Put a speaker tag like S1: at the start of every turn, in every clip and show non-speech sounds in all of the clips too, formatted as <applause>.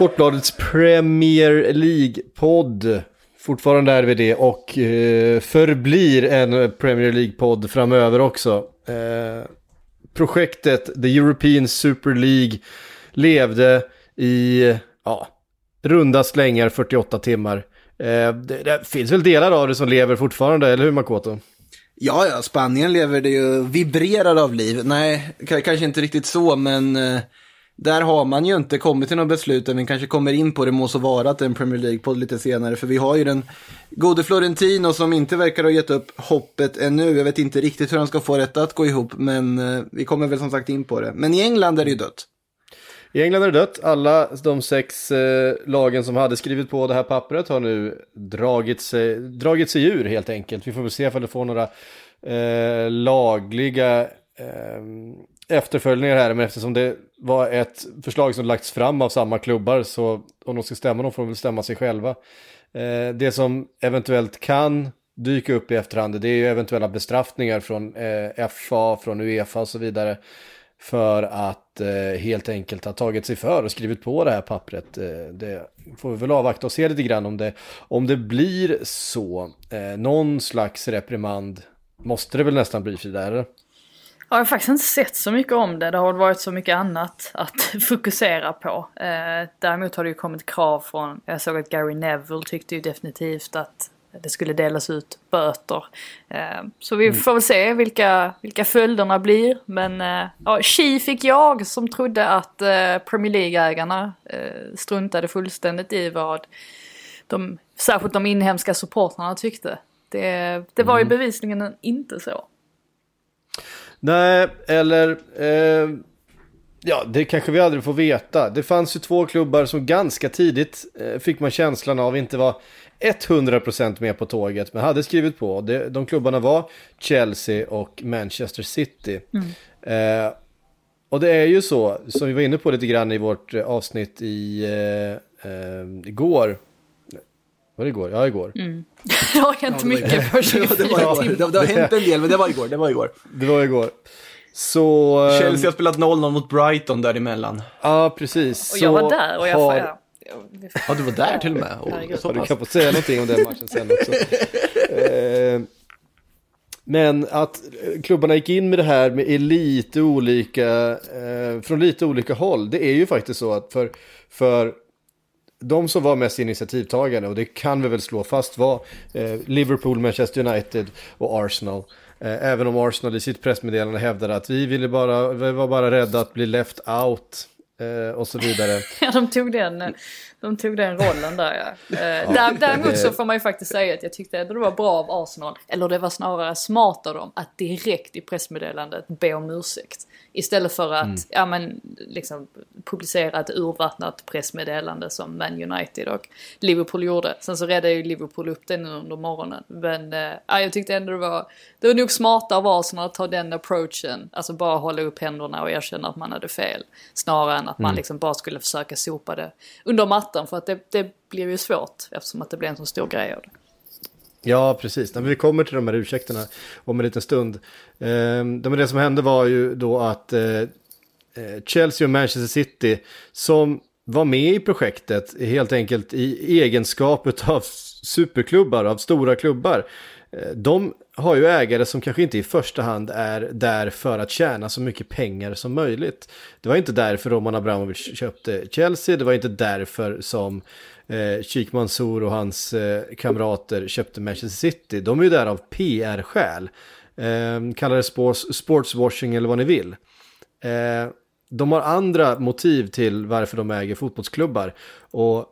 S1: Sportbladets Premier League-podd. Fortfarande är vi det och eh, förblir en Premier League-podd framöver också. Eh, projektet The European Super League levde i ja, runda slängar 48 timmar. Eh, det, det finns väl delar av det som lever fortfarande, eller hur Makoto?
S2: Ja, ja, Spanien lever det ju, vibrerar av liv. Nej, kanske inte riktigt så, men eh, där har man ju inte kommit till något beslut. Vi kanske kommer in på det, må så vara att det är en Premier League-podd lite senare. För vi har ju den gode Florentino som inte verkar ha gett upp hoppet ännu. Jag vet inte riktigt hur han ska få detta att gå ihop, men eh, vi kommer väl som sagt in på det. Men i England är det ju dött.
S1: I England är det dött. Alla de sex eh, lagen som hade skrivit på det här pappret har nu dragit sig, eh, dragit sig ur helt enkelt. Vi får väl se ifall det får några eh, lagliga eh, efterföljningar här. Men eftersom det var ett förslag som lagts fram av samma klubbar så om de ska stämma dem får de väl stämma sig själva. Eh, det som eventuellt kan dyka upp i efterhand det är ju eventuella bestraffningar från eh, FA, från Uefa och så vidare för att eh, helt enkelt ha tagit sig för och skrivit på det här pappret. Eh, det får vi väl avvakta och se lite grann om det, om det blir så. Eh, någon slags reprimand måste det väl nästan bli Frida, eller?
S3: Jag har faktiskt inte sett så mycket om det. Det har varit så mycket annat att <laughs> fokusera på. Eh, däremot har det ju kommit krav från, jag såg att Gary Neville tyckte ju definitivt att det skulle delas ut böter. Eh, så vi får väl se vilka, vilka följderna blir. Men eh, ja, tji fick jag som trodde att eh, Premier League-ägarna struntade fullständigt i vad de, särskilt de inhemska supportrarna tyckte. Det, det var ju bevisligen inte så.
S1: Nej, eller... Eh, ja, det kanske vi aldrig får veta. Det fanns ju två klubbar som ganska tidigt eh, fick man känslan av inte var 100% med på tåget, men hade skrivit på. Det, de klubbarna var Chelsea och Manchester City. Eh, och det är ju så, som vi var inne på lite grann i vårt eh, avsnitt i eh, eh, igår. Var det igår? Ja, igår. <laughs>
S3: Det har hänt mycket på
S2: Ja,
S3: 24
S2: det, var. <laughs> Det, det har hänt en del, men det var igår. Det var igår.
S1: Det var igår. Så... eh,
S2: Chelsea har spelat 0-0 mot Brighton däremellan.
S1: Ja, precis.
S3: Och jag var där och jag
S1: har-.
S3: Ja,
S2: du var där till och med. Oh, så
S1: du kan få säga någonting om den matchen sen också. <laughs> Eh, Men att klubbarna gick in med det här med lite olika, eh, från lite olika håll. Det är ju faktiskt så att för, för de som var mest initiativtagande, och det kan vi väl slå fast var eh, Liverpool, Manchester United och Arsenal. Eh, även om Arsenal i sitt pressmeddelande hävdade att vi, ville bara, vi var bara rädda att bli left out och så vidare. <laughs>
S3: Ja, de tog den, de tog den rollen där ja. <laughs> Eh, där, däremot så får man ju faktiskt säga att jag tyckte ändå det var bra av Arsenal, eller det var snarare smart av dem, att direkt i pressmeddelandet be om ursäkt. Istället för att, ja men, liksom publicera ett urvattnat pressmeddelande som Man United och Liverpool gjorde. Sen så räddade ju Liverpool upp det nu under morgonen. Men eh, ja, jag tyckte ändå det var, det var nog smartare av Arsenal att ta den approachen. Alltså bara hålla upp händerna och erkänna att man hade fel. Snarare än att man liksom bara skulle försöka sopa det under mattan. För att det, det blir ju svårt eftersom att det blir en så stor grej av det.
S1: Ja, precis. Vi kommer till de här ursäkterna om en liten stund. Eh, det, men det som hände var ju då att eh, eh, Chelsea och Manchester City som var med i projektet helt enkelt i egenskap av superklubbar, av stora klubbar. Eh, de har ju ägare som kanske inte i första hand är där för att tjäna så mycket pengar som möjligt. Det var inte därför Roman Abramovic köpte Chelsea, det var inte därför som eh, Sheikh Mansour och hans eh, kamrater köpte Manchester City. De är ju där av PR-skäl. Eh, kallar det sports, sportswashing eller vad ni vill. Eh, de har andra motiv till varför de äger fotbollsklubbar. Och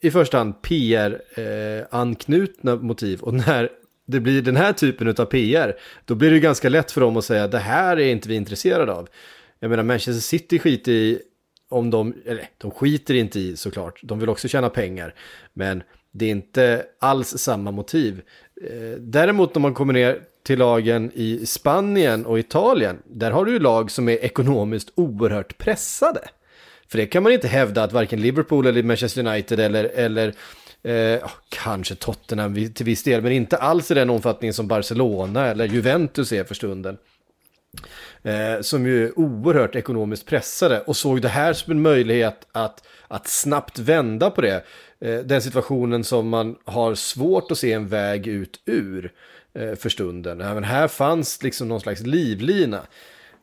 S1: i första hand PR-anknutna eh, motiv. Och när det blir den här typen av PR, då blir det ganska lätt för dem att säga det här är inte vi intresserade av. Jag menar Manchester City skiter i om de, eller de skiter inte i såklart, de vill också tjäna pengar. Men det är inte alls samma motiv. Eh, däremot när man kommer ner till lagen i Spanien och Italien, där har du ju lag som är ekonomiskt oerhört pressade. För det kan man inte hävda att varken Liverpool eller Manchester United eller, eller eh, kanske Tottenham till viss del, men inte alls i den omfattningen som Barcelona eller Juventus är för stunden. Eh, som ju är oerhört ekonomiskt pressade och såg det här som en möjlighet att, att snabbt vända på det. Eh, den situationen som man har svårt att se en väg ut ur eh, för stunden. Även här fanns liksom någon slags livlina.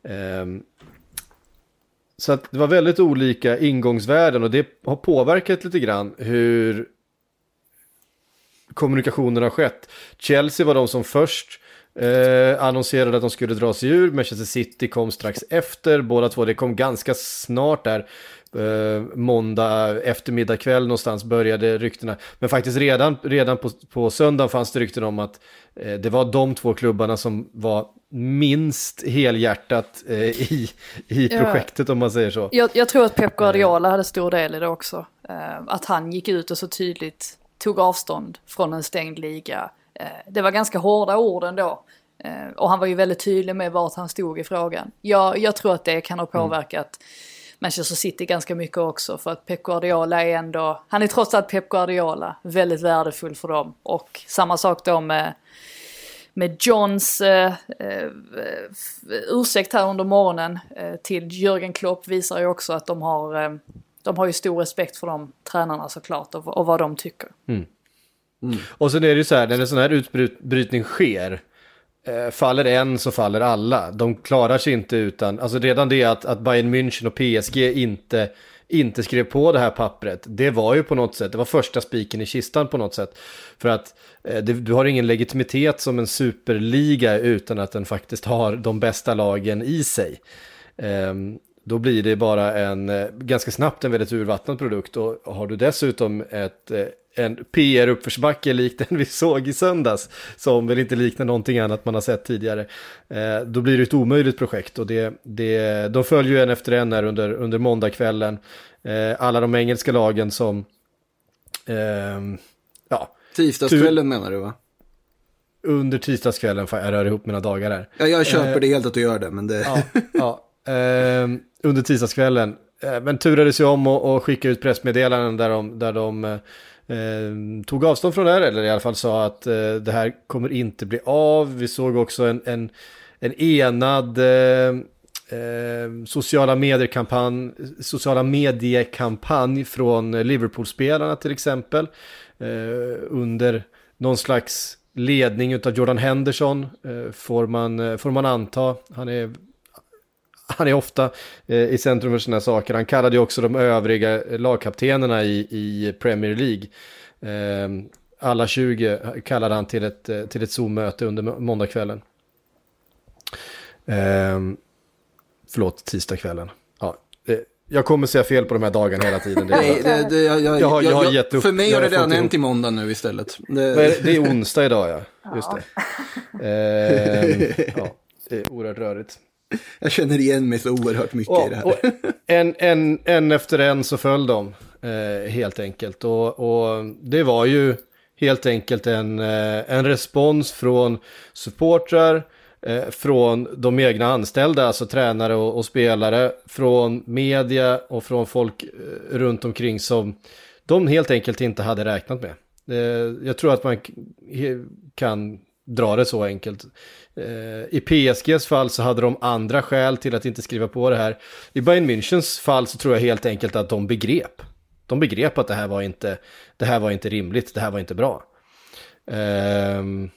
S1: Ehm, så att det var väldigt olika ingångsvärden och det har påverkat lite grann hur kommunikationen har skett. Chelsea var de som först eh, annonserade att de skulle dra sig ur. Manchester City kom strax efter. Båda två, det kom ganska snart där. Eh, måndag eftermiddag kväll någonstans började ryktena. Men faktiskt redan, redan på, på söndagen fanns det rykten om att eh, det var de två klubbarna som var minst helhjärtat eh, i, i projektet om man säger så.
S3: Jag, jag, tror att Pep Guardiola hade stor del i det också. Eh, att han gick ut och så tydligt tog avstånd från en stängd liga. Eh, det var ganska hårda ord ändå. Eh, och han var ju väldigt tydlig med vart han stod i frågan. Jag, jag tror att det kan ha mm. påverkat mm. Manchester City ganska mycket också för att Pep Guardiola är ändå, han är trots allt Pep Guardiola, väldigt värdefull för dem. Och samma sak då med, med Johns eh, eh, ursäkt här under morgonen eh, till Jürgen Klopp visar ju också att de har, de har ju stor respekt för de tränarna såklart och, och vad de tycker.
S1: Mm. Mm. Och sen är det ju så här, när en sån här utbrytning sker, eh, faller en så faller alla. De klarar sig inte utan, alltså redan det att, att Bayern München och PSG inte, inte skrev på det här pappret, det var ju på något sätt, det var första spiken i kistan på något sätt. För att eh, det, du har ingen legitimitet som en superliga utan att den faktiskt har de bästa lagen i sig. Eh, då blir det bara en, eh, ganska snabbt en väldigt urvattnad produkt och har du dessutom ett eh, en PR-uppförsbacke likt den vi såg i söndags, som väl inte liknar någonting annat man har sett tidigare, eh, då blir det ett omöjligt projekt. Och det, det, de följer ju en efter en här under, under måndagskvällen. Eh, alla de engelska lagen som, eh, ja.
S2: Tisdagskvällen menar du va?
S1: Under tisdagskvällen, jag rör ihop mina dagar här.
S2: Ja, jag köper det helt att du gör det, men det...
S1: Ja, ja. <laughs> under tisdagskvällen. Eh, men turades ju om och, skicka ut pressmeddelanden där de, där de eh, eh, tog avstånd från det här, eller i alla fall sa att eh, det här kommer inte bli av. Vi såg också en, en, en enad eh, eh sociala mediekampanj, sociala mediekampanj från Liverpool-spelarna till exempel. Eh, under någon slags ledning av Jordan Henderson eh, får, man, eh, får man anta. Han är <laughs> han är ofta eh, i centrum för sådana saker. Han kallade ju också de övriga lagkaptenerna i, i Premier League. Eh, alla 20 kallade han till ett, eh, till ett Zoom-möte under måndagskvällen. Eh, förlåt, tisdagskvällen. Ja, eh, jag kommer säga fel på de här dagarna hela tiden.
S2: Nej, det, det, jag, jag, jag, har, jag, har gett upp. För mig har det redan hänt i måndag nu istället.
S1: Det... det är onsdag idag, ja. <laughs> Just det. Eh, ja, det är oerhört rörigt.
S2: Jag känner igen mig så oerhört mycket och, i det här.
S1: en, en, en efter en så föll de, eh, helt enkelt. Och, och, det var ju helt enkelt en, eh, en respons från supportrar, eh, från de egna anställda, alltså tränare och, och, spelare, från media och från folk eh, runt omkring som de helt enkelt inte hade räknat med. Eh, jag tror att man kan dra det så enkelt. Eh, I PSGs fall så hade de andra skäl till att inte skriva på det här. I Bayern Münchens fall så tror jag helt enkelt att de begrep. De begrep att det här var inte, det här var inte rimligt, det här var inte bra. Ehm,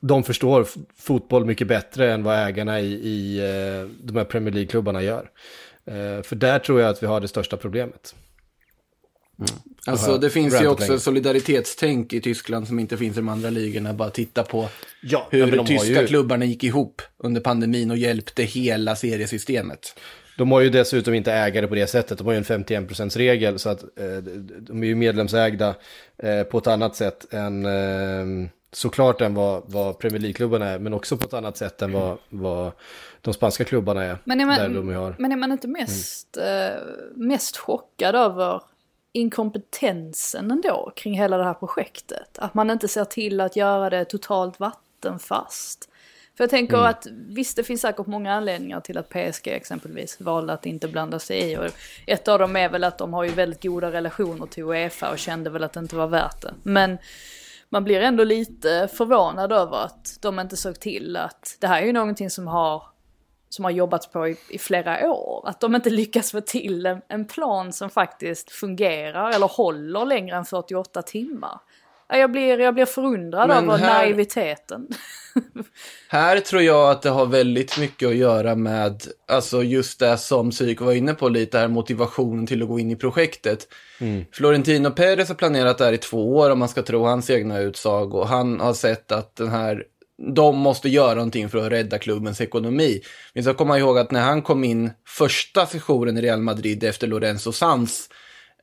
S1: de förstår fotboll mycket bättre än vad ägarna i, i eh, de här Premier League-klubbarna gör. Eh, för där tror jag att vi har det största problemet.
S2: Mm. Alltså det finns ju också solidaritetstänk i Tyskland som inte finns i de andra ligorna. Bara titta på ja, hur de tyska ju... klubbarna gick ihop under pandemin och hjälpte hela seriesystemet.
S1: De har ju dessutom inte ägare på det sättet. De har ju en 51%-regel så att eh, de är ju medlemsägda eh, på ett annat sätt än, eh, såklart än vad, vad Premier League-klubbarna är, men också på ett annat sätt än vad, vad de spanska klubbarna är.
S3: Men är man,
S1: där de har.
S3: men är man inte mest, eh, mest chockad över inkompetensen ändå kring hela det här projektet? Att man inte ser till att göra det totalt vattenfast. För jag tänker att visst det finns säkert många anledningar till att PSG exempelvis valde att inte blanda sig i. Och ett av dem är väl att de har ju väldigt goda relationer till Uefa och kände väl att det inte var värt det. Men man blir ändå lite förvånad över att de inte såg till att det här är ju någonting som har som har jobbats på i, i flera år. Att de inte lyckas få till en, en plan som faktiskt fungerar eller håller längre än 48 timmar. Ja, Jag blir, jag blir förundrad
S2: Men
S3: över
S2: här-
S3: naiviteten. <laughs>
S2: Här tror jag att det har väldigt mycket att göra med, alltså just det som Psyk var inne på lite, här motivationen till att gå in i projektet. Florentino Perez har planerat det här i två år om man ska tro hans egna utsagor. Han har sett att den här, de måste göra någonting för att rädda klubbens ekonomi. Vi ska komma ihåg att när han kom in första sessionen i Real Madrid efter Lorenzo Sanz,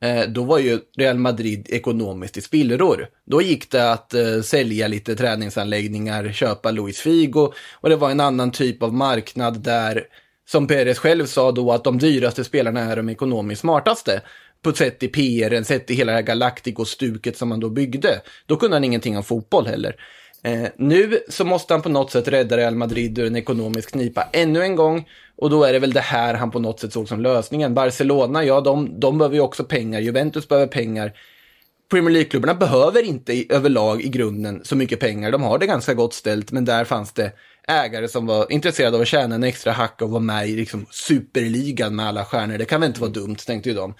S2: eh, då var ju Real Madrid ekonomiskt i spillror. Då gick det att eh, sälja lite träningsanläggningar, köpa Luis Figo och det var en annan typ av marknad där, som Perez själv sa då, att de dyraste spelarna är de ekonomiskt smartaste. På ett sätt i PR, sett i hela det här Galactico-stuket som man då byggde. Då kunde han ingenting om fotboll heller. Eh, nu så måste han på något sätt rädda Real Madrid ur en ekonomisk knipa ännu en gång. Och då är det väl det här han på något sätt såg som lösningen. Barcelona, ja de, de behöver ju också pengar. Juventus behöver pengar. Premier League-klubbarna behöver inte i, överlag i grunden så mycket pengar. De har det ganska gott ställt, men där fanns det ägare som var intresserade av att tjäna en extra hacka och vara med i liksom, superligan med alla stjärnor. Det kan väl inte vara dumt, tänkte ju de.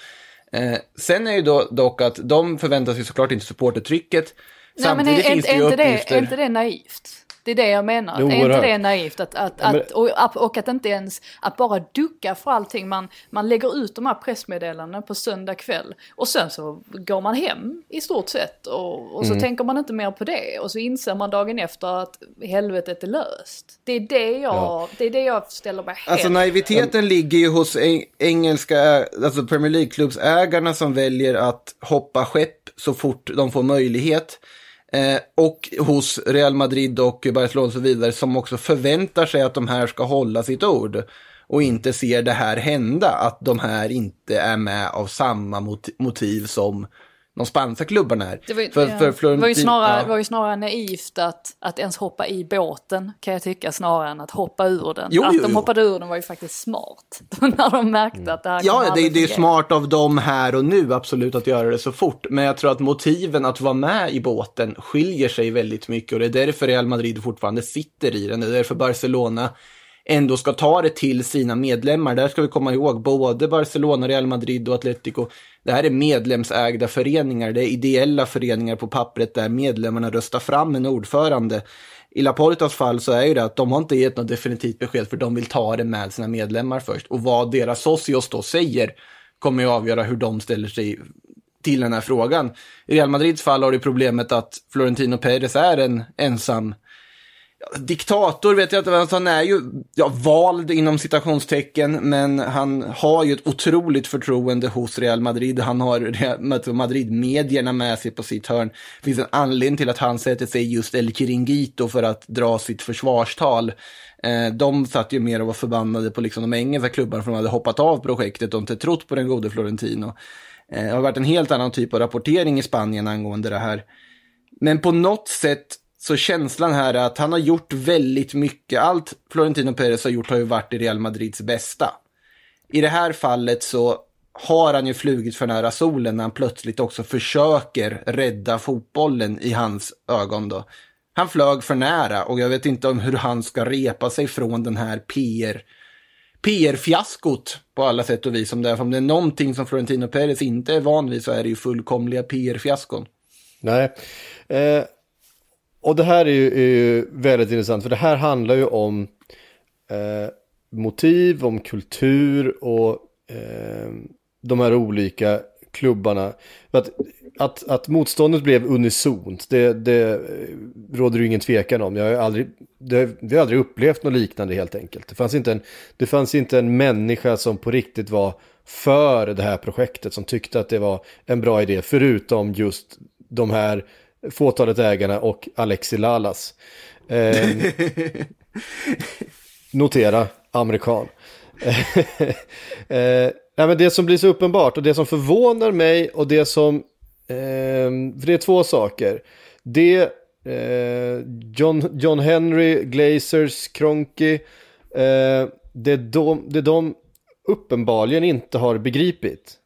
S2: Eh, sen är ju då, dock att de förväntar sig såklart inte supportertrycket.
S3: Nej men är,
S2: Samtidigt
S3: är,
S2: finns
S3: är,
S2: det ju
S3: inte det,
S2: uppgifter.
S3: är inte det naivt? Det är det jag menar.
S1: Jo,
S3: är inte
S1: oerhört.
S3: det naivt att, att,
S1: Ja, men-
S3: att, och, och att inte ens, att bara ducka för allting. Man, man lägger ut de här pressmeddelandena på söndag kväll och sen så går man hem i stort sett och, och så
S1: Mm.
S3: tänker man inte mer på det och så inser man dagen efter att helvetet är löst. Det är det jag,
S1: Ja.
S3: det är det jag ställer mig helt...
S2: Alltså naiviteten ligger ju hos eng- engelska, alltså Premier League-klubbsägarna som väljer att hoppa skepp så fort de får möjlighet. Eh, och hos Real Madrid och Barcelona och så vidare som också förväntar sig att de här ska hålla sitt ord. Och inte ser det här hända, att de här inte är med av samma motiv som de spanska klubbarna är.
S3: Det var, ju-
S2: För-
S3: ja.
S2: för
S3: det var, ju
S2: Florentin-
S3: snarare,
S2: ja.
S3: var ju snarare naivt att, att ens hoppa i båten kan jag tycka snarare än att hoppa ur den.
S2: Jo,
S3: att
S2: jo,
S3: de hoppade ur den var ju faktiskt smart. <laughs> När de märkte att det här
S2: Ja, det, det är smart av dem här och nu absolut att göra det så fort. Men jag tror att motiven att vara med i båten skiljer sig väldigt mycket och det är därför Real Madrid fortfarande sitter i den. Det är därför Barcelona ändå ska ta det till sina medlemmar. Där ska vi komma ihåg både Barcelona, Real Madrid och Atletico. Det här är medlemsägda föreningar. Det är ideella föreningar på pappret där medlemmarna röstar fram en ordförande. I Laportas fall så är ju det att de har inte gett något definitivt besked för de vill ta det med sina medlemmar först. Och vad deras socios då säger kommer ju avgöra hur de ställer sig till den här frågan. I Real Madrids fall har du problemet att Florentino Perez är en ensam diktator, vet jag inte, han är ju ja, vald inom citationstecken, men han har ju ett otroligt förtroende hos Real Madrid. Han har Madrid-medierna med sig på sitt hörn. Det finns en anledning till att han sätter sig just El Chiringuito för att dra sitt försvarstal. Eh, de satt ju mer och var förbannade på liksom de engelska klubbarna för de hade hoppat av projektet och inte trott på den gode Florentino. Eh, det har varit en helt annan typ av rapportering i Spanien angående det här. Men på något sätt så känslan här är att han har gjort väldigt mycket. Allt Florentino Perez har gjort har ju varit i Real Madrids bästa. I det här fallet så har han ju flugit för nära solen när han plötsligt också försöker rädda fotbollen i hans ögon då. Han flög för nära och jag vet inte om hur han ska repa sig från den här PR PR-fiaskot på alla sätt och vis. Om det, är, om det är någonting som Florentino Perez inte är van vid så är det ju fullkomliga PR-fiaskon.
S1: Nej. Eh, och det här är ju, är ju väldigt intressant, för det här handlar ju om eh, motiv, om kultur och eh, de här olika klubbarna. Att, att, att motståndet blev unisont, det, det råder ju ingen tvekan om. Jag har aldrig, det, vi har aldrig upplevt något liknande helt enkelt. Det fanns, inte en, det fanns inte en människa som på riktigt var för det här projektet, som tyckte att det var en bra idé, förutom just de här fåtalet ägarna och Alexi Lalas. Eh, <laughs> notera, amerikan. <laughs> eh, nej, men det som blir så uppenbart och det som förvånar mig och det som... Eh, för det är två saker. Det eh, John, John Henry, Glazers, Kronky. Eh, det, de, det de uppenbarligen inte har begripit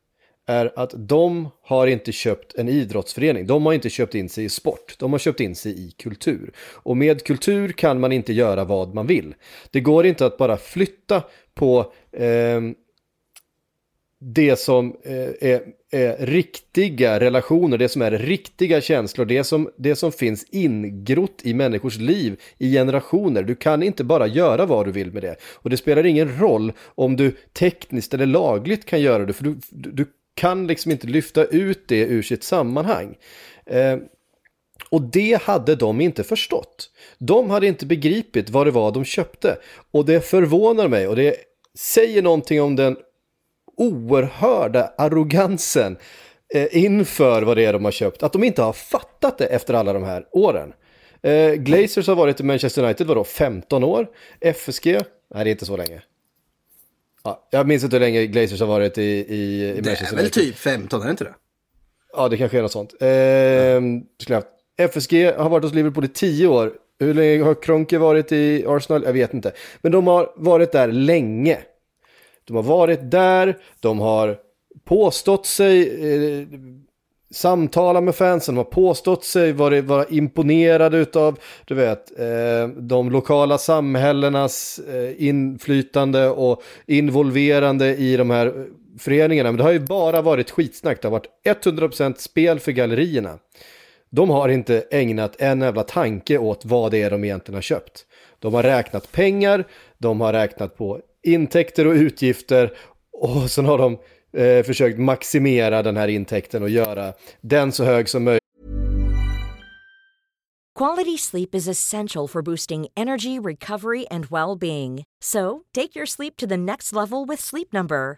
S1: är att de har inte köpt en idrottsförening. De har inte köpt in sig i sport. De har köpt in sig i kultur. Och med kultur kan man inte göra vad man vill. Det går inte att bara flytta på eh, det som eh, är, är, riktiga relationer, det som är riktiga känslor, det som, det som finns ingrott i människors liv i generationer. Du kan inte bara göra vad du vill med det. Och det spelar ingen roll om du tekniskt eller lagligt kan göra det, för du, du kan liksom inte lyfta ut det ur sitt sammanhang. Eh, och det hade de inte förstått. De hade inte begripit vad det var de köpte. Och det förvånar mig och det säger någonting om den oerhörda arrogansen eh, inför vad det är de har köpt. Att de inte har fattat det efter alla de här åren. Eh, Glazers har varit i Manchester United vadå, 15 år. FSG, nej det är inte så länge. Ja, jag minns inte hur länge Glazers har varit i, i, i Manchester
S2: United. Det är väl typ 15, är det inte det?
S1: Ja, det kanske är något sånt. Eh, ja. FSG har varit hos Liverpool i 10 år. Hur länge har Kronke varit i Arsenal? Jag vet inte. Men de har varit där länge. De har varit där, de har påstått sig eh, samtala med fansen, de har påstått sig vara, vara imponerade av du vet, eh, de lokala samhällenas eh, inflytande och involverande i de här föreningarna. Men det har ju bara varit skitsnack, det har varit 100% spel för gallerierna. De har inte ägnat en jävla tanke åt vad det är de egentligen har köpt. De har räknat pengar, de har räknat på intäkter och utgifter och sen har de eh, försökt maximera den här intäkten och göra den så hög som möjligt.
S4: Quality sleep is essential for boosting energy, recovery and well-being. So, take your sleep to the next level with Sleep Number.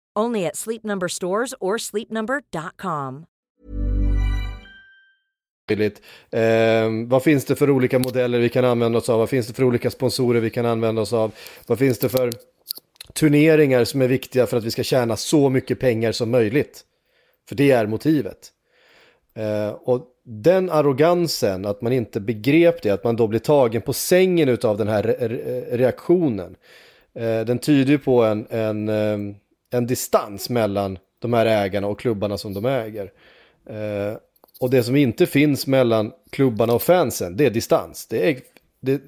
S4: Only at Sleep Number stores or sleepnumber.com.
S1: Eh, vad finns det för olika modeller vi kan använda oss av? Vad finns det för olika sponsorer vi kan använda oss av? Vad finns det för turneringar som är viktiga för att vi ska tjäna så mycket pengar som möjligt? För det är motivet. Eh, och den arrogansen, att man inte begrep det, att man då blir tagen på sängen av den här re reaktionen. Eh, den tyder ju på en, en ehm, en distans mellan de här ägarna och klubbarna som de äger. Eh, och det som inte finns mellan klubbarna och fansen, det är distans. Det är, det är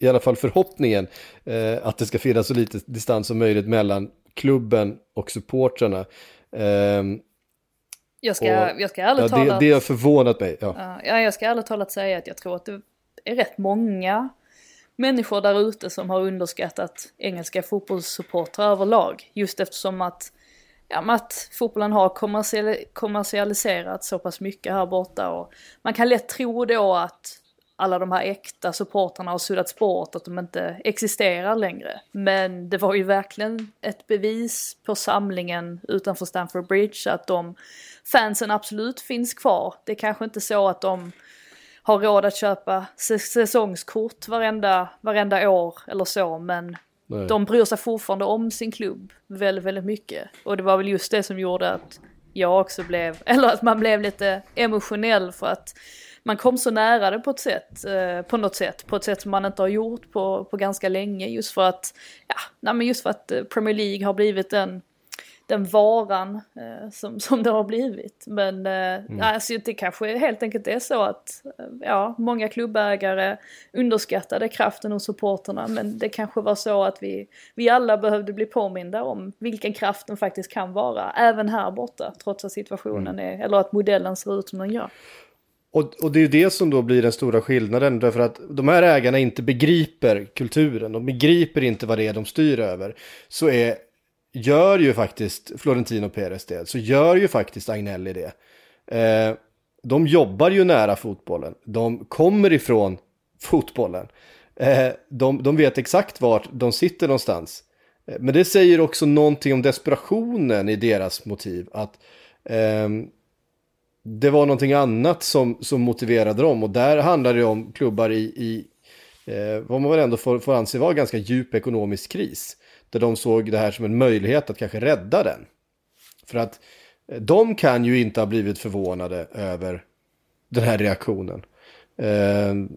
S1: i alla fall förhoppningen eh, att det ska finnas så lite distans som möjligt mellan klubben och supportrarna. Eh,
S3: jag ska, och, jag ska ärligt
S1: ja, talat... Det, det har förvånat mig.
S3: Ja. ja, jag ska ärligt talat säga att jag tror att det är rätt många människor där ute som har underskattat engelska fotbollssupportrar överlag. Just eftersom att, ja, att fotbollen har kommersialiserats så pass mycket här borta och man kan lätt tro då att alla de här äkta supportrarna har suddats bort, att de inte existerar längre. Men det var ju verkligen ett bevis på samlingen utanför Stamford Bridge att de fansen absolut finns kvar. Det är kanske inte så att de har råd att köpa säsongskort varenda, varenda år eller så men Nej. de bryr sig fortfarande om sin klubb väldigt, väldigt mycket. Och det var väl just det som gjorde att jag också blev, <laughs> eller att man blev lite emotionell för att man kom så nära det på ett sätt, eh, på något sätt, på ett sätt som man inte har gjort på, på ganska länge just för att, ja, nej men just för att eh, Premier League har blivit en den varan eh, som, <laughs> som det har blivit. Men eh, mm. alltså, det kanske helt enkelt är så att eh, ja, många klubbägare underskattade kraften hos supporterna men det kanske var så att vi, vi alla behövde bli påminda om vilken kraft den faktiskt kan vara, även här borta, trots att situationen mm. är, eller att modellen ser ut som den gör.
S1: och, och det är ju det som då blir den stora skillnaden. Därför att de här ägarna inte begriper kulturen. De begriper inte vad det är de styr över. Så är, gör ju faktiskt Florentino Perez det. Så gör ju faktiskt Agnelli det. Eh, de jobbar ju nära fotbollen. De kommer ifrån fotbollen. Eh, de, de vet exakt vart de sitter någonstans. Eh, men det säger också någonting om desperationen i deras motiv. Att eh, det var någonting annat som, som motiverade dem. Och där handlar det om klubbar i, i eh, vad man väl ändå får, får anse vara ganska djup ekonomisk kris. Där de såg det här som en möjlighet att kanske rädda den. För att eh, de kan ju inte ha blivit förvånade över den här reaktionen. Ehm, eh,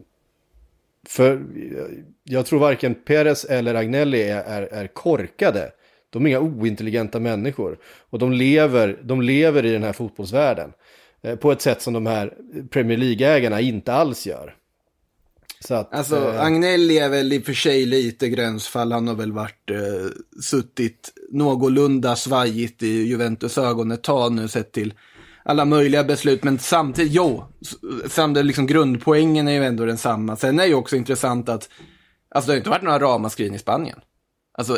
S1: för jag tror varken Perez eller Agnelli är, är, är, korkade. De är inga ointelligenta människor. Och de lever, de lever i den här fotbollsvärlden. Eh, på ett sätt som de här Premier League-ägarna inte alls gör.
S2: Så att, alltså, eh... Agnelli är väl i och för sig lite gränsfall. Han har väl varit eh, suttit någorlunda svajigt i Juventus ögon ett tag nu sett till alla möjliga beslut. Men samtidigt, jo, samtidigt liksom grundpoängen är ju ändå densamma. Sen är ju också intressant att, alltså det har inte varit några ramaskrin i Spanien. Alltså,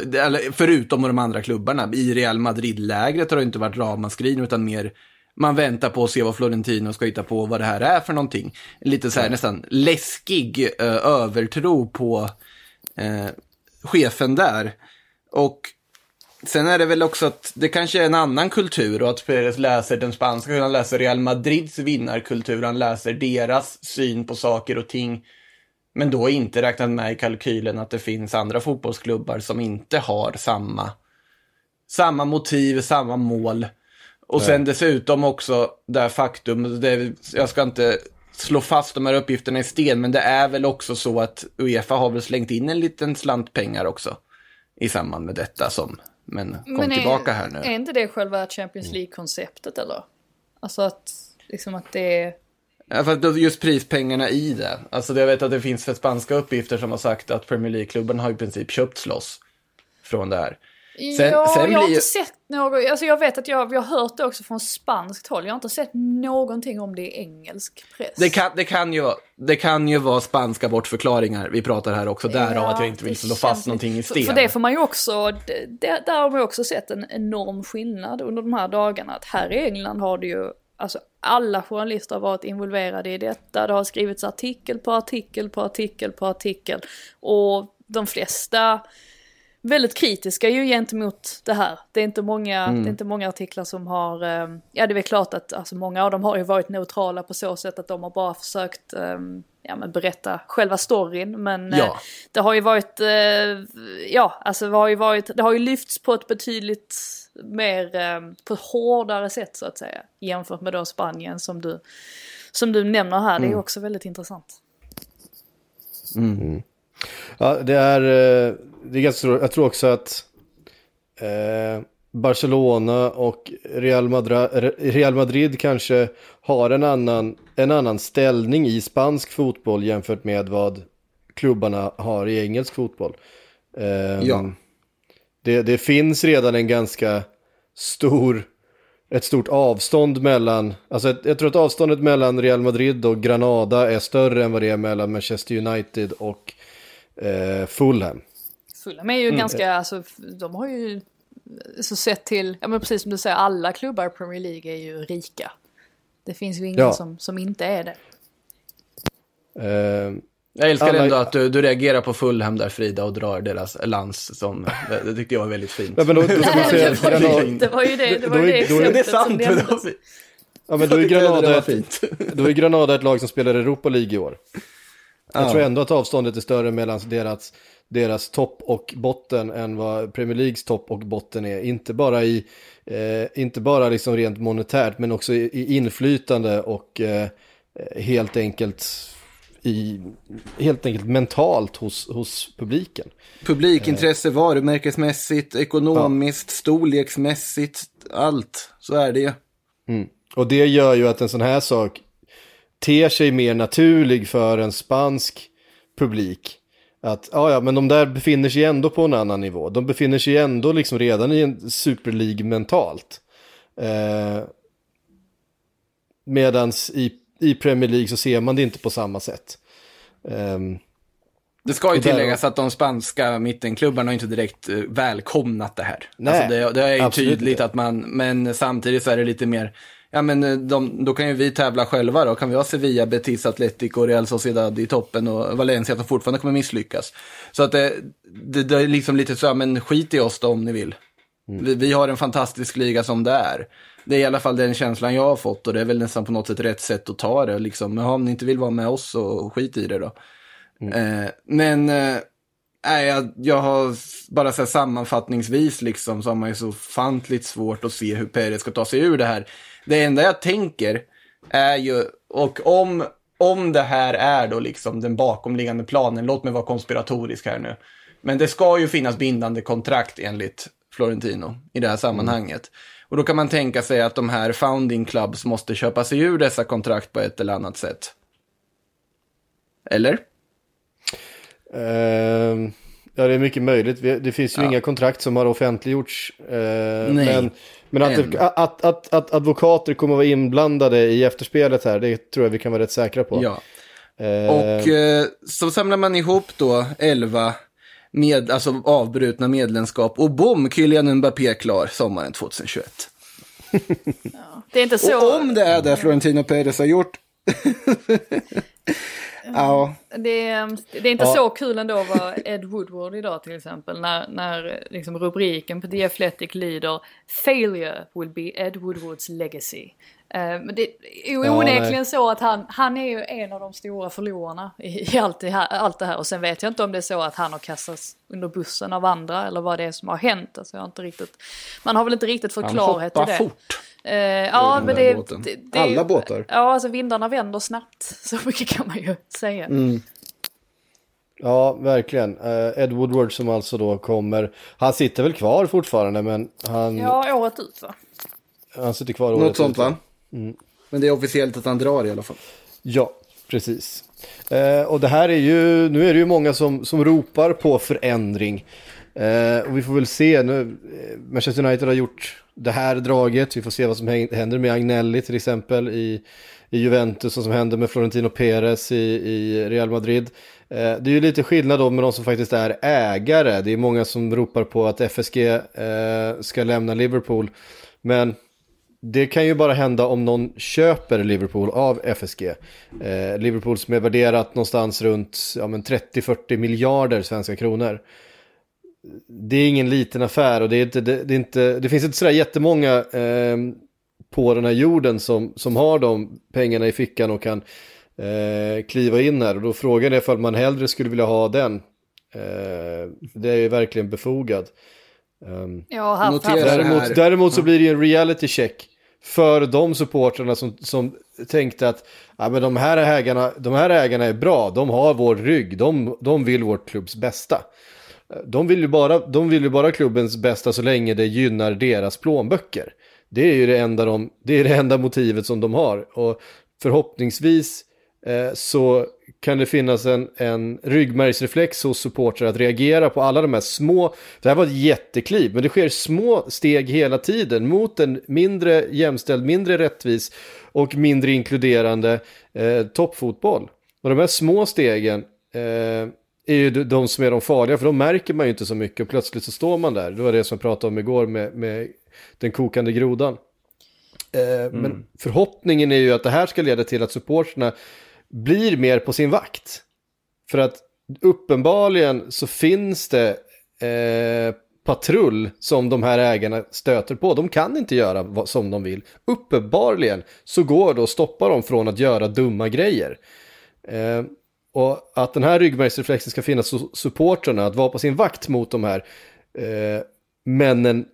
S2: förutom de andra klubbarna. I Real Madrid-lägret har det inte varit ramaskrin utan mer man väntar på att se vad Florentino ska hitta på, vad det här är för någonting. Lite så här nästan läskig uh, övertro på uh, chefen där. Och sen är det väl också att det kanske är en annan kultur och att Perez läser den spanska, han läser Real Madrids vinnarkultur, han läser deras syn på saker och ting. Men då inte räknat med i kalkylen att det finns andra fotbollsklubbar som inte har samma, samma motiv, samma mål. Och sen dessutom också det här faktum, det, jag ska inte slå fast de här uppgifterna i sten, men det är väl också så att Uefa har väl slängt in en liten slant pengar också i samband med detta som, men kom men är, tillbaka här nu.
S3: Är inte det själva Champions League-konceptet eller? Alltså att, liksom att det är...
S2: Ja, för just prispengarna i det. Alltså jag vet att det finns för spanska uppgifter som har sagt att Premier League-klubben har i princip köpt loss från det här.
S3: Sen, ja, sen jag har inte sett något, alltså jag vet att jag, jag har hört det också från spanskt håll. Jag har inte sett någonting om det i engelsk press.
S2: Det kan, det kan, ju, det kan ju vara spanska bortförklaringar vi pratar här också, därav ja, att jag inte vill slå fast någonting i sten.
S3: För, för det får man ju också, det, där har man ju också sett en enorm skillnad under de här dagarna. Att här i England har det ju, alltså alla journalister har varit involverade i detta. Det har skrivits artikel på artikel på artikel på artikel. Och de flesta väldigt kritiska ju gentemot det här. Det är inte många, mm. det är inte många artiklar som har, um, ja det är väl klart att alltså, många av dem har ju varit neutrala på så sätt att de har bara försökt um, ja, men berätta själva storyn. Men ja. uh, det har ju varit, uh, ja alltså det har ju varit, det har ju lyfts på ett betydligt mer, um, på ett hårdare sätt så att säga. Jämfört med då Spanien som du, som du nämner här, mm. det är mm. också väldigt intressant.
S1: Mm. Ja, det är, eh, det är ganska Jag tror också att eh, Barcelona och Real Madrid, Real Madrid kanske har en annan, en annan ställning i spansk fotboll jämfört med vad klubbarna har i engelsk fotboll. Eh, ja. Det, det finns redan en ganska stor ett stort avstånd mellan, alltså jag tror att avståndet mellan Real Madrid och Granada är större än vad det är mellan Manchester United och eh, Fulham.
S3: Fulham är ju mm. ganska, alltså de har ju så sett till, ja men precis som du säger, alla klubbar i Premier League är ju rika. Det finns ju ingen ja. som, som inte är det.
S2: Uh, jag älskar alla... ändå att du, du reagerar på Fulham där Frida och drar deras lans som, det, det tyckte jag var väldigt fint. Ja, men då, då
S3: säga, <laughs> det var ju det, det var ju det exemplet
S2: Det är sant, men det var
S1: Ja men då är, Granada ett, <laughs> då är Granada ett lag som spelar Europa League i år. Jag ja. tror ändå att avståndet är större mellan deras, deras topp och botten än vad Premier Leagues topp och botten är. Inte bara, i, eh, inte bara liksom rent monetärt men också i, i inflytande och eh, helt enkelt i, helt enkelt mentalt hos, hos publiken.
S2: Publikintresse, varumärkesmässigt, ekonomiskt, ja. storleksmässigt, allt. Så är det ju.
S1: Mm. Och det gör ju att en sån här sak ter sig mer naturlig för en spansk publik. Att ja, ja, men de där befinner sig ändå på en annan nivå. De befinner sig ändå liksom redan i en Super League mentalt. Eh, medans i, i Premier League så ser man det inte på samma sätt. Ehm,
S2: Det ska ju tilläggas att de spanska mittenklubbarna har inte direkt eh, välkomnat det här.
S1: Nej,
S2: alltså det, det är ju tydligt
S1: inte.
S2: att man, men samtidigt så är det lite mer, ja men eh, de, då kan ju vi tävla själva då. Kan vi ha Sevilla, Betis, Atletico, Real Sociedad i toppen och Valencia som fortfarande kommer misslyckas. Så att det, det, det är liksom lite så, ja, men skit i oss då om ni vill.
S1: Mm.
S2: Vi, vi har en fantastisk liga som det är. Det är i alla fall den känslan jag har fått och det är väl nästan på något sätt rätt sätt att ta det. Liksom, men om ni inte vill vara med oss så skit i det då. Eh, men eh, nej, jag, jag har bara så sammanfattningsvis liksom så har man ju så fantligt svårt att se hur Perez ska ta sig ur det här. Det enda jag tänker är ju, och om, om det här är då liksom den bakomliggande planen, låt mig vara konspiratorisk här nu. Men det ska ju finnas bindande kontrakt enligt Florentino i det här sammanhanget. Och då kan man tänka sig att de här founding clubs måste köpa sig ur dessa kontrakt på ett eller annat sätt. Eller?
S1: Ehm, ja, det är mycket möjligt. Det finns ju inga kontrakt som har offentliggjorts. Eh, men men att, att, att, att advokater kommer att vara inblandade i efterspelet här, det tror jag vi kan vara rätt säkra på.
S2: Ja.
S1: Eh,
S2: Och eh, så samlar man ihop då 11 med, alltså avbrutna medlemskap och bom, Kylian Mbappé klar sommaren 2021.
S3: Det är inte så...
S2: Och om det är det Florentino Perez har gjort. <laughs> ja,
S3: Det är, det är inte
S1: Ja.
S3: så kul ändå att vara Ed Woodward idag till exempel. När, när liksom rubriken på The Athletic lyder Failure will be Ed Woodwards legacy. Eh, men det är ju
S1: Ja,
S3: onekligen
S1: nej.
S3: så att han, han är ju en av de stora förlorarna i, allt, det här, allt det här. Och sen vet jag inte om det är så att han har kastats under bussen av andra eller vad det är som har hänt. Alltså jag har inte riktigt, man har väl inte riktigt fått
S2: han
S3: klarhet i
S2: hoppar
S3: det.
S2: fort.
S3: Eh, ja, men det, det, det är
S2: Alla båtar.
S3: Ja, alltså vindarna vänder snabbt. <laughs> Så mycket kan man ju säga.
S2: Mm.
S1: Ja, verkligen. Eh, Ed Woodward som alltså då kommer, han sitter väl kvar fortfarande men han,
S3: Ja, året ut va?
S1: han sitter kvar året
S2: Något sånt
S1: ut.
S2: va? Men det är officiellt att han drar i alla fall.
S1: Ja, precis. Eh, och det här är ju, nu är det ju många som, som ropar på förändring. Eh, och vi får väl se nu, eh, Manchester United har gjort det här draget, vi får se vad som händer med Agnelli till exempel i, i Juventus och som händer med Florentino Perez i, i Real Madrid. Eh, det är ju lite skillnad då med de som faktiskt är ägare, det är många som ropar på att FSG eh, ska lämna Liverpool. Men det kan ju bara hända om någon köper Liverpool av FSG. Eh, Liverpool som är värderat någonstans runt ja, 30-40 miljarder svenska kronor. Det är ingen liten affär och det, är inte, det, det, är inte, det finns inte sådär jättemånga eh, på den här jorden som, som har de pengarna i fickan och kan eh, kliva in här. Och då frågan är ifall man hellre skulle vilja ha den. Eh, det är ju verkligen befogad. Ehm,
S3: Ja,
S2: det här.
S1: Däremot, däremot så blir det ju en reality check för de supportrarna som, som tänkte att ja, men de, här ägarna, de här ägarna är bra, de har vår rygg, de, de vill vårt klubbs bästa. De vill, ju bara, de vill ju bara klubbens bästa så länge det gynnar deras plånböcker. Det är ju det enda, de, det är det enda motivet som de har. Och förhoppningsvis eh, så kan det finnas en, en ryggmärgsreflex hos supportrar att reagera på alla de här små, det här var ett jättekliv, men det sker små steg hela tiden mot en mindre jämställd, mindre rättvis och mindre inkluderande eh, toppfotboll. Och de här små stegen eh, är ju de- som är de farliga, för de märker man ju inte så mycket och plötsligt så står man där. Det var det som jag pratade om igår med, med den kokande grodan. Eh, Men förhoppningen är ju att det här ska leda till att supporterna blir mer på sin vakt. För att uppenbarligen så finns det eh, patrull som de här ägarna stöter på. De kan inte göra vad, som de vill. Uppenbarligen så går det att stoppa dem från att göra dumma grejer. Eh, och att den här ryggmärgsreflexen ska finnas hos supportrarna, att vara på sin vakt mot de här eh, männen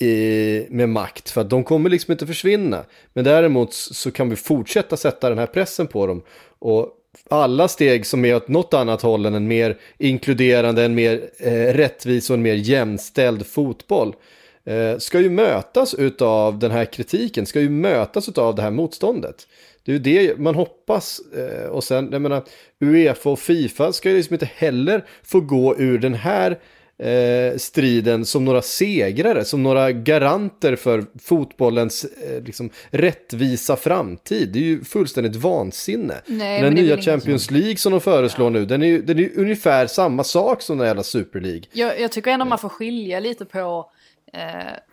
S1: i, med makt. För att de kommer liksom inte försvinna. Men däremot så kan vi fortsätta sätta den här pressen på dem. Och alla steg som är åt något annat håll än en mer inkluderande, en mer eh, rättvis och en mer jämställd fotboll eh, ska ju mötas av den här kritiken, ska ju mötas av det här motståndet. Det är ju det man hoppas. Eh, och sen, jag menar, Uefa och Fifa ska ju liksom inte heller få gå ur den här eh, striden som några segrare, som några garanter för fotbollens eh, liksom, rättvisa framtid. Det är ju fullständigt vansinne.
S3: Nej,
S1: den nya Champions League som de föreslår nu, den är ju den är ungefär samma sak som den jävla Super League.
S3: Jag, jag tycker ändå man får skilja lite på, eh,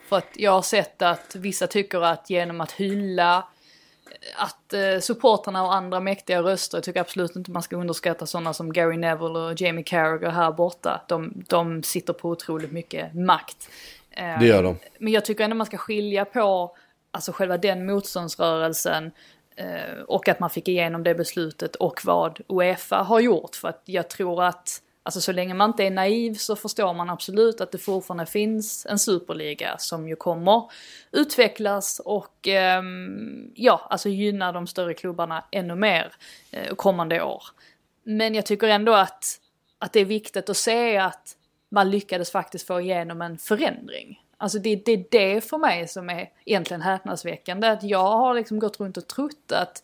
S3: för att jag har sett att vissa tycker att genom att hylla att eh, supporterna och andra mäktiga röster, jag tycker absolut inte man ska underskatta sådana som Gary Neville och Jamie Carragher här borta. De, de sitter på otroligt mycket makt. Eh,
S1: Det gör de.
S3: Men jag tycker ändå man ska skilja på alltså själva den motståndsrörelsen eh, och att man fick igenom det beslutet och vad Uefa har gjort. För att jag tror att Alltså så länge man inte är naiv så förstår man absolut att det fortfarande finns en superliga som ju kommer utvecklas och ehm, ja, alltså gynna de större klubbarna ännu mer eh, kommande år. Men jag tycker ändå att, att det är viktigt att se att man lyckades faktiskt få igenom en förändring. Alltså det, det är det för mig som är egentligen häpnadsväckande. Att jag har liksom gått runt och trott att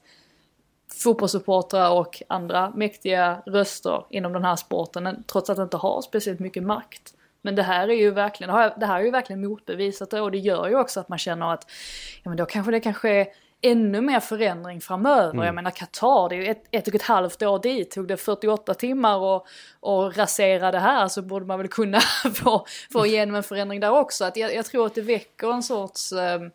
S3: fotbollssupportrar och andra mäktiga röster inom den här sporten, trots att det inte har speciellt mycket makt. Men det här är ju verkligen, det här är ju verkligen motbevisat det och det gör ju också att man känner att ja men då kanske det kanske är ännu mer förändring framöver.
S1: Mm.
S3: Jag menar Qatar, det är ju ett, ett och ett halvt år dit, tog det 48 timmar och, och rasera det här så borde man väl kunna <laughs> få, få igenom en förändring där också. Att jag, jag tror att det väcker en sorts ehm,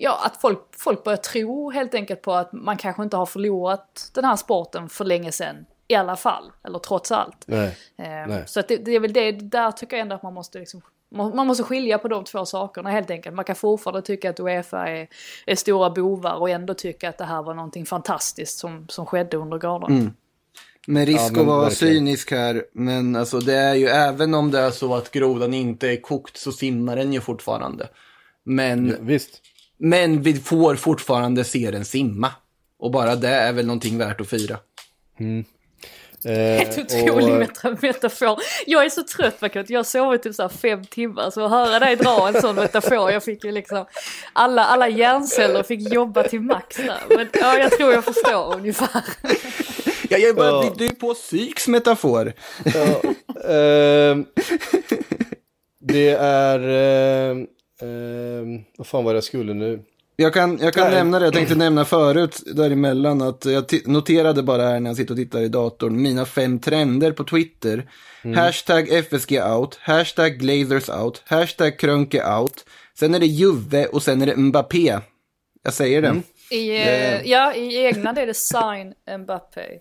S3: Ja, att folk, folk börjar tro helt enkelt på att man kanske inte har förlorat den här sporten för länge sedan. I alla fall, eller trots allt.
S1: Nej.
S3: Eh,
S1: Nej.
S3: Så att det, det är väl det, där tycker jag ändå att man måste liksom man måste skilja på de två sakerna helt enkelt. Man kan fortfarande tycka att Uefa är, är stora bovar och ändå tycka att det här var någonting fantastiskt som, som skedde under galan.
S2: Med risk
S1: Ja, men
S2: att vara
S1: verkligen.
S2: cynisk här, men alltså det är ju även om det är så att grodan inte är kokt så simmar den ju fortfarande. Men,
S1: Visst.
S2: Men vi får fortfarande se den simma. Och bara det är väl någonting värt att fira.
S1: Eh,
S3: Helt otrolig
S1: och-
S3: meta- metafor. Jag är så trött Makut, jag har sovit typ så här fem timmar så att höra dig dra en sån metafor, jag fick ju liksom alla, alla hjärnceller fick jobba till max där. Men ja, jag tror jag förstår ungefär.
S2: Ja, jag bara,
S1: Ja.
S2: Du är på psyks metafor.
S1: Ehm, det är... ehm, ehm, vad fan var det jag skulle nu?
S2: Jag kan, jag kan
S1: Nej.
S2: nämna det, jag tänkte nämna förut däremellan att jag noterade bara här när jag sitter och tittar i datorn, mina fem trender på Twitter. Hashtag FSG out, hashtag Glazers out, hashtag Krönke out, sen är det Juve och sen är det Mbappé. Jag säger det.
S3: I, eh, ja, i egna det är det Sign Mbappé.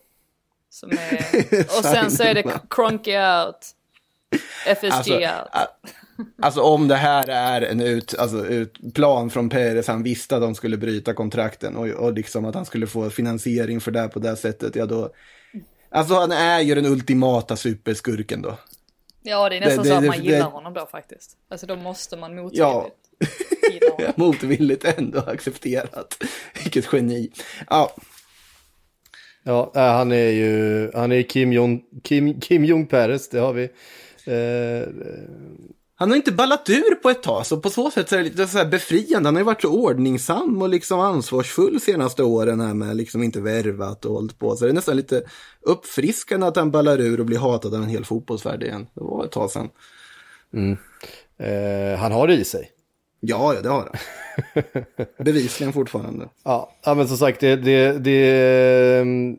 S3: Som är, <laughs> och sen så är det Cronky out. FSG
S2: Alltså,
S3: out.
S2: Alltså om det här är en ut, alltså, ut, plan från Perez, han visste att de skulle bryta kontrakten och, och liksom att han skulle få finansiering för det på det sättet, ja då... Alltså han är ju den ultimata superskurken då.
S3: Ja, det är nästan
S2: det-
S3: så att
S2: det-
S3: man gillar
S2: det-
S3: honom då faktiskt. Alltså då måste man motvilligt
S2: Ja.
S3: gilla honom. <laughs>
S2: Motvilligt ändå accepterat. Vilket geni. Ja,
S1: Ja, äh, han är ju han är Kim Jong, Kim, Kim Jong Peres, det har vi. Eh,
S2: han har inte ballat ur på ett tag, så på så sätt så är det lite så här befriande. Han har ju varit så ordningsam och liksom ansvarsfull senaste åren här med liksom inte värvat och hållit på. Så det är nästan lite uppfriskande att han ballar ur och blir hatad av en hel fotbollsvärld igen. Det var ett tag sedan.
S1: eh, han har det i sig.
S2: Ja, ja, det har han. <laughs> Bevisligen fortfarande.
S1: Ja, ja men som sagt, det, det, det mm,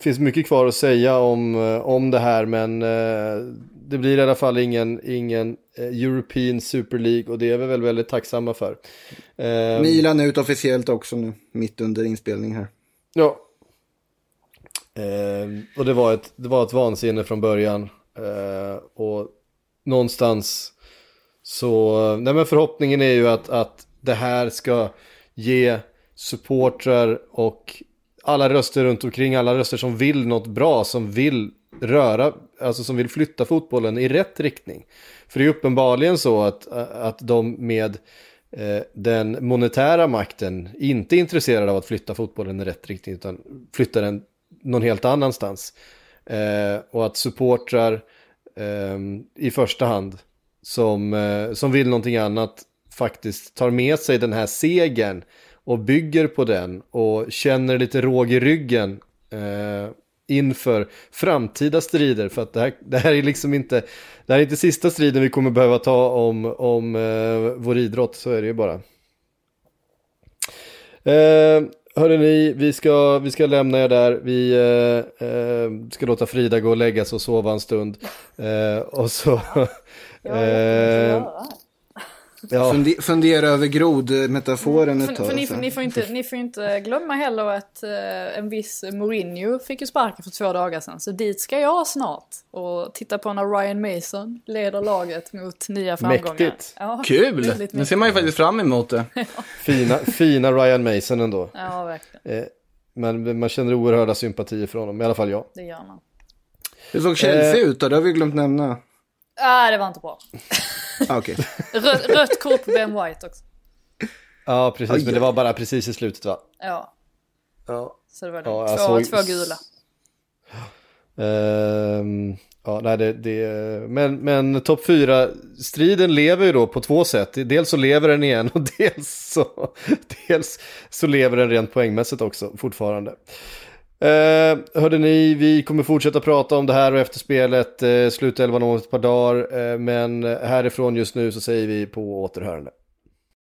S1: finns mycket kvar att säga om, eh, om det här, men eh, det blir i alla fall ingen, ingen eh, European Super League och det är vi väl väldigt tacksamma för. Eh,
S2: Milan ut officiellt också nu, mitt under inspelning här.
S1: Ja. Eh, och det var, ett, det var ett vansinne från början. Eh, och någonstans så, nej men förhoppningen är ju att, att det här ska ge supportrar och alla röster runt omkring, alla röster som vill något bra, som vill röra, alltså som vill flytta fotbollen i rätt riktning. För det är uppenbarligen så att, att de med eh, den monetära makten inte är intresserade av att flytta fotbollen i rätt riktning utan flytta den någon helt annanstans. Eh, och att supportrar eh, i första hand som, eh, som vill någonting annat faktiskt tar med sig den här segern och bygger på den och känner lite råg i ryggen eh, inför framtida strider. För att det här, det här är liksom inte, det här är inte sista striden vi kommer behöva ta om, om eh, vår idrott, så är det ju bara. Eh, hörde ni, vi ska, vi ska lämna er där. Vi eh, eh, ska låta Frida gå och lägga sig och sova en stund. Eh, och så... eh, ja,
S2: Funde- fundera över grodmetaforen ett
S3: För,
S2: tag.
S3: för ni,
S2: så.
S3: ni, får inte, ni får inte glömma heller att eh, en viss Mourinho fick ju sparken för två dagar sedan. Så dit ska jag snart och titta på när Ryan Mason leder laget mot nya framgångar.
S1: Mäktigt.
S3: Ja,
S2: Kul! Nu ser man ju faktiskt fram emot det. <laughs>
S1: fina, fina Ryan Mason ändå.
S3: Ja, verkligen.
S1: Eh, men man känner oerhörda sympatier för honom, i alla fall jag.
S3: Det gör man.
S2: Hur såg Chelsea
S1: Eh.
S2: ut då? Det har vi glömt nämna.
S3: Ah, det var inte bra. <laughs>
S2: Okej.
S3: Rött, rött kort på Ben White också.
S1: Ja, precis,
S2: Aj,
S1: men det var bara precis i slutet va?
S3: Ja,
S1: Ja.
S3: så det var det.
S1: Ja,
S3: två,
S1: såg-
S3: två gula.
S1: Ehm, ja, nej, det, det, men men topp 4-striden lever ju då på två sätt. Dels så lever den igen och <laughs> dels så, dels så lever den rent poängmässigt också fortfarande. Eh, hörde ni, vi kommer fortsätta prata om det här och efterspelet, Eh, slutelvan om ett par dagar, eh, men härifrån just nu så säger vi på återhörande.